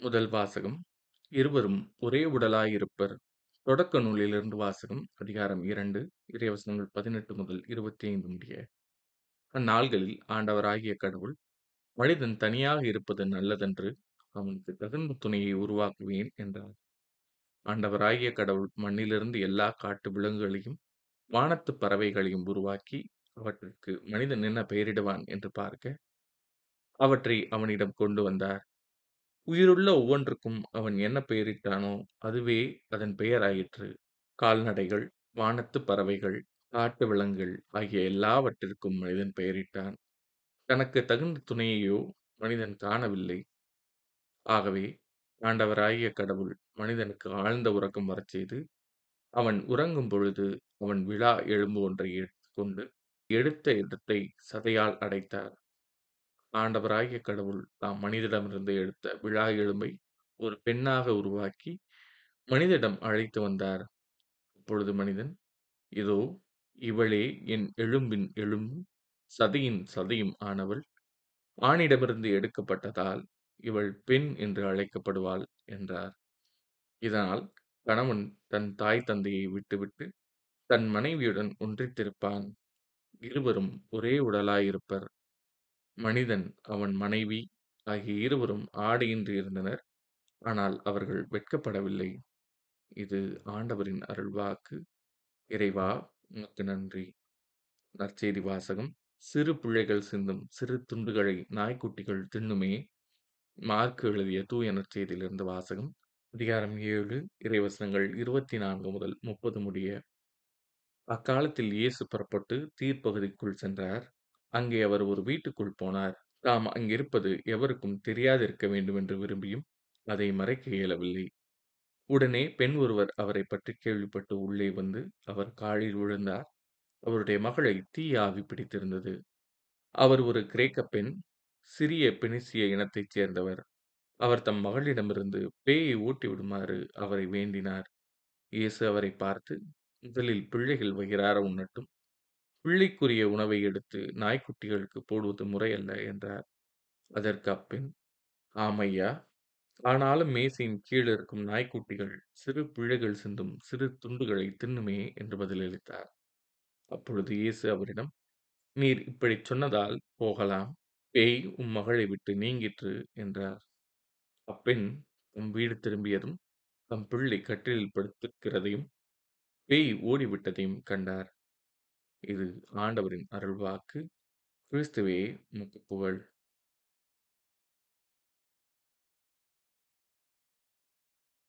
முதல் வாசகம் இருவரும் ஒரே உடலாயிருப்பர். தொடக்க நூலிலிருந்து வாசகம் அதிகாரம் இரண்டு இறைவசனங்கள் பதினெட்டு முதல் இருபத்தி ஐந்து முடிய. அந்நாள்களில் ஆண்டவராகிய கடவுள் மனிதன் தனியாக இருப்பது நல்லதென்று அவனுக்கு தகுந்த துணையை உருவாக்குவேன் என்றார். ஆண்டவராகிய கடவுள் மண்ணிலிருந்து எல்லா காட்டு விலங்குகளையும் வானத்து பறவைகளையும் உருவாக்கி அவற்றிற்கு மனிதன் என்ன பெயரிடுவான் என்று பார்க்க அவற்றை அவனிடம் கொண்டு வந்தார். உயிருள்ள ஒவ்வொன்றுக்கும் அவன் என்ன பெயரிட்டானோ அதுவே அதன் பெயராயிற்று. கால்நடைகள், வானத்துப் பறவைகள், காட்டு விலங்குகள் ஆகிய எல்லாவற்றிற்கும் மனிதன் பெயரிட்டான். தனக்குத் தகுந்த துணையையோ மனிதன் காணவில்லை. ஆகவே ஆண்டவராகிய கடவுள் மனிதனுக்கு ஆழ்ந்த உறக்கம் வரச்செய்து, அவன் உறங்கும் பொழுது அவன் விழா எலும்பு ஒன்றை எடுத்துக்கொண்டு எடுத்த இடத்தை சதையால் அடைத்தார். ஆண்டவராகிய கடவுள் தாம் மனிதிடமிருந்து எடுத்த விழா எலும்பை ஒரு பெண்ணாக உருவாக்கி மனிதனிடம் அழைத்து வந்தார். அப்பொழுது மனிதன், இதோ இவளே என் எலும்பின் எலும்பும் சதியின் சதையும் ஆனவள். ஆணிடமிருந்து எடுக்கப்பட்டதால் இவள் பெண் என்று அழைக்கப்படுவாள் என்றார். இதனால் கணவன் தன் தாய் தந்தையை விட்டுவிட்டு தன் மனைவியுடன் ஒன்றித்திருப்பான். இருவரும் ஒரே உடலாயிருப்பர். மனிதன் அவன் மனைவி ஆகிய இருவரும் ஆடையின்றி இருந்தனர். ஆனால் அவர்கள் வெட்கப்படவில்லை. இது ஆண்டவரின் அருள்வாக்கு. இறைவா உமக்கு நன்றி. நற்செய்தி வாசகம் சிறு பிள்ளைகள் சிந்தும் சிறு துண்டுகளை நாய்க்குட்டிகள் தின்னுமே. மார்க்கு எழுதிய தூய நற்செய்தியிலிருந்து வாசகம் அதிகாரம் ஏழு இறைவசனங்கள் இருபத்தி நான்கு முதல் முப்பது முடிய. அக்காலத்தில் இயேசு புறப்பட்டு தீர்ப்பகுதிக்குள் சென்றார். அங்கே அவர் ஒரு வீட்டுக்குள் போனார். தாம் அங்கிருப்பது எவருக்கும் தெரியாதிருக்க வேண்டுமென்று விரும்பியும் அதை மறைக்க இயலவில்லை. உடனே பெண் ஒருவர் அவரைப் பற்றி கேள்விப்பட்டு உள்ளே வந்து அவர் காலில் விழுந்தார். அவருடைய மகளை தீய ஆவி பிடித்திருந்தது. அவர் ஒரு கிரேக்க பெண், சிறிய பெனிசிய இனத்தைச் சேர்ந்தவர். அவர் தம் மகளிடமிருந்து பேயை ஓட்டிவிடுமாறு அவரை வேண்டினார். இயேசு அவரைப் பார்த்து, முதலில் பிள்ளைகள் வயிறார உண்ணட்டும். பிள்ளைக்குரிய உணவை எடுத்து நாய்க்குட்டிகளுக்கு போடுவது முறையல்ல என்றார். அதற்கு அப்பெண், ஆமையா ஆனாலும் மேசையின் கீழ் இருக்கும் நாய்க்குட்டிகள் சிறு பிள்ளைகள் சிந்தும் சிறு துண்டுகளை தின்னுமே என்று பதிலளித்தார். அப்பொழுது இயேசு அவரிடம், நீர் இப்படிச் சொன்னதால் போகலாம். பேய் உம் மகளை விட்டு நீங்கிற்று என்றார். அப்பெண் தம் வீடு திரும்பியதும் தம் பிள்ளை கட்டிலில் படுத்திருக்கிறதையும் பேய் ஓடிவிட்டதையும் கண்டார். இது ஆண்டவரின் அருள்வாக்கு. கிறிஸ்துவே முக்கு புகழ்.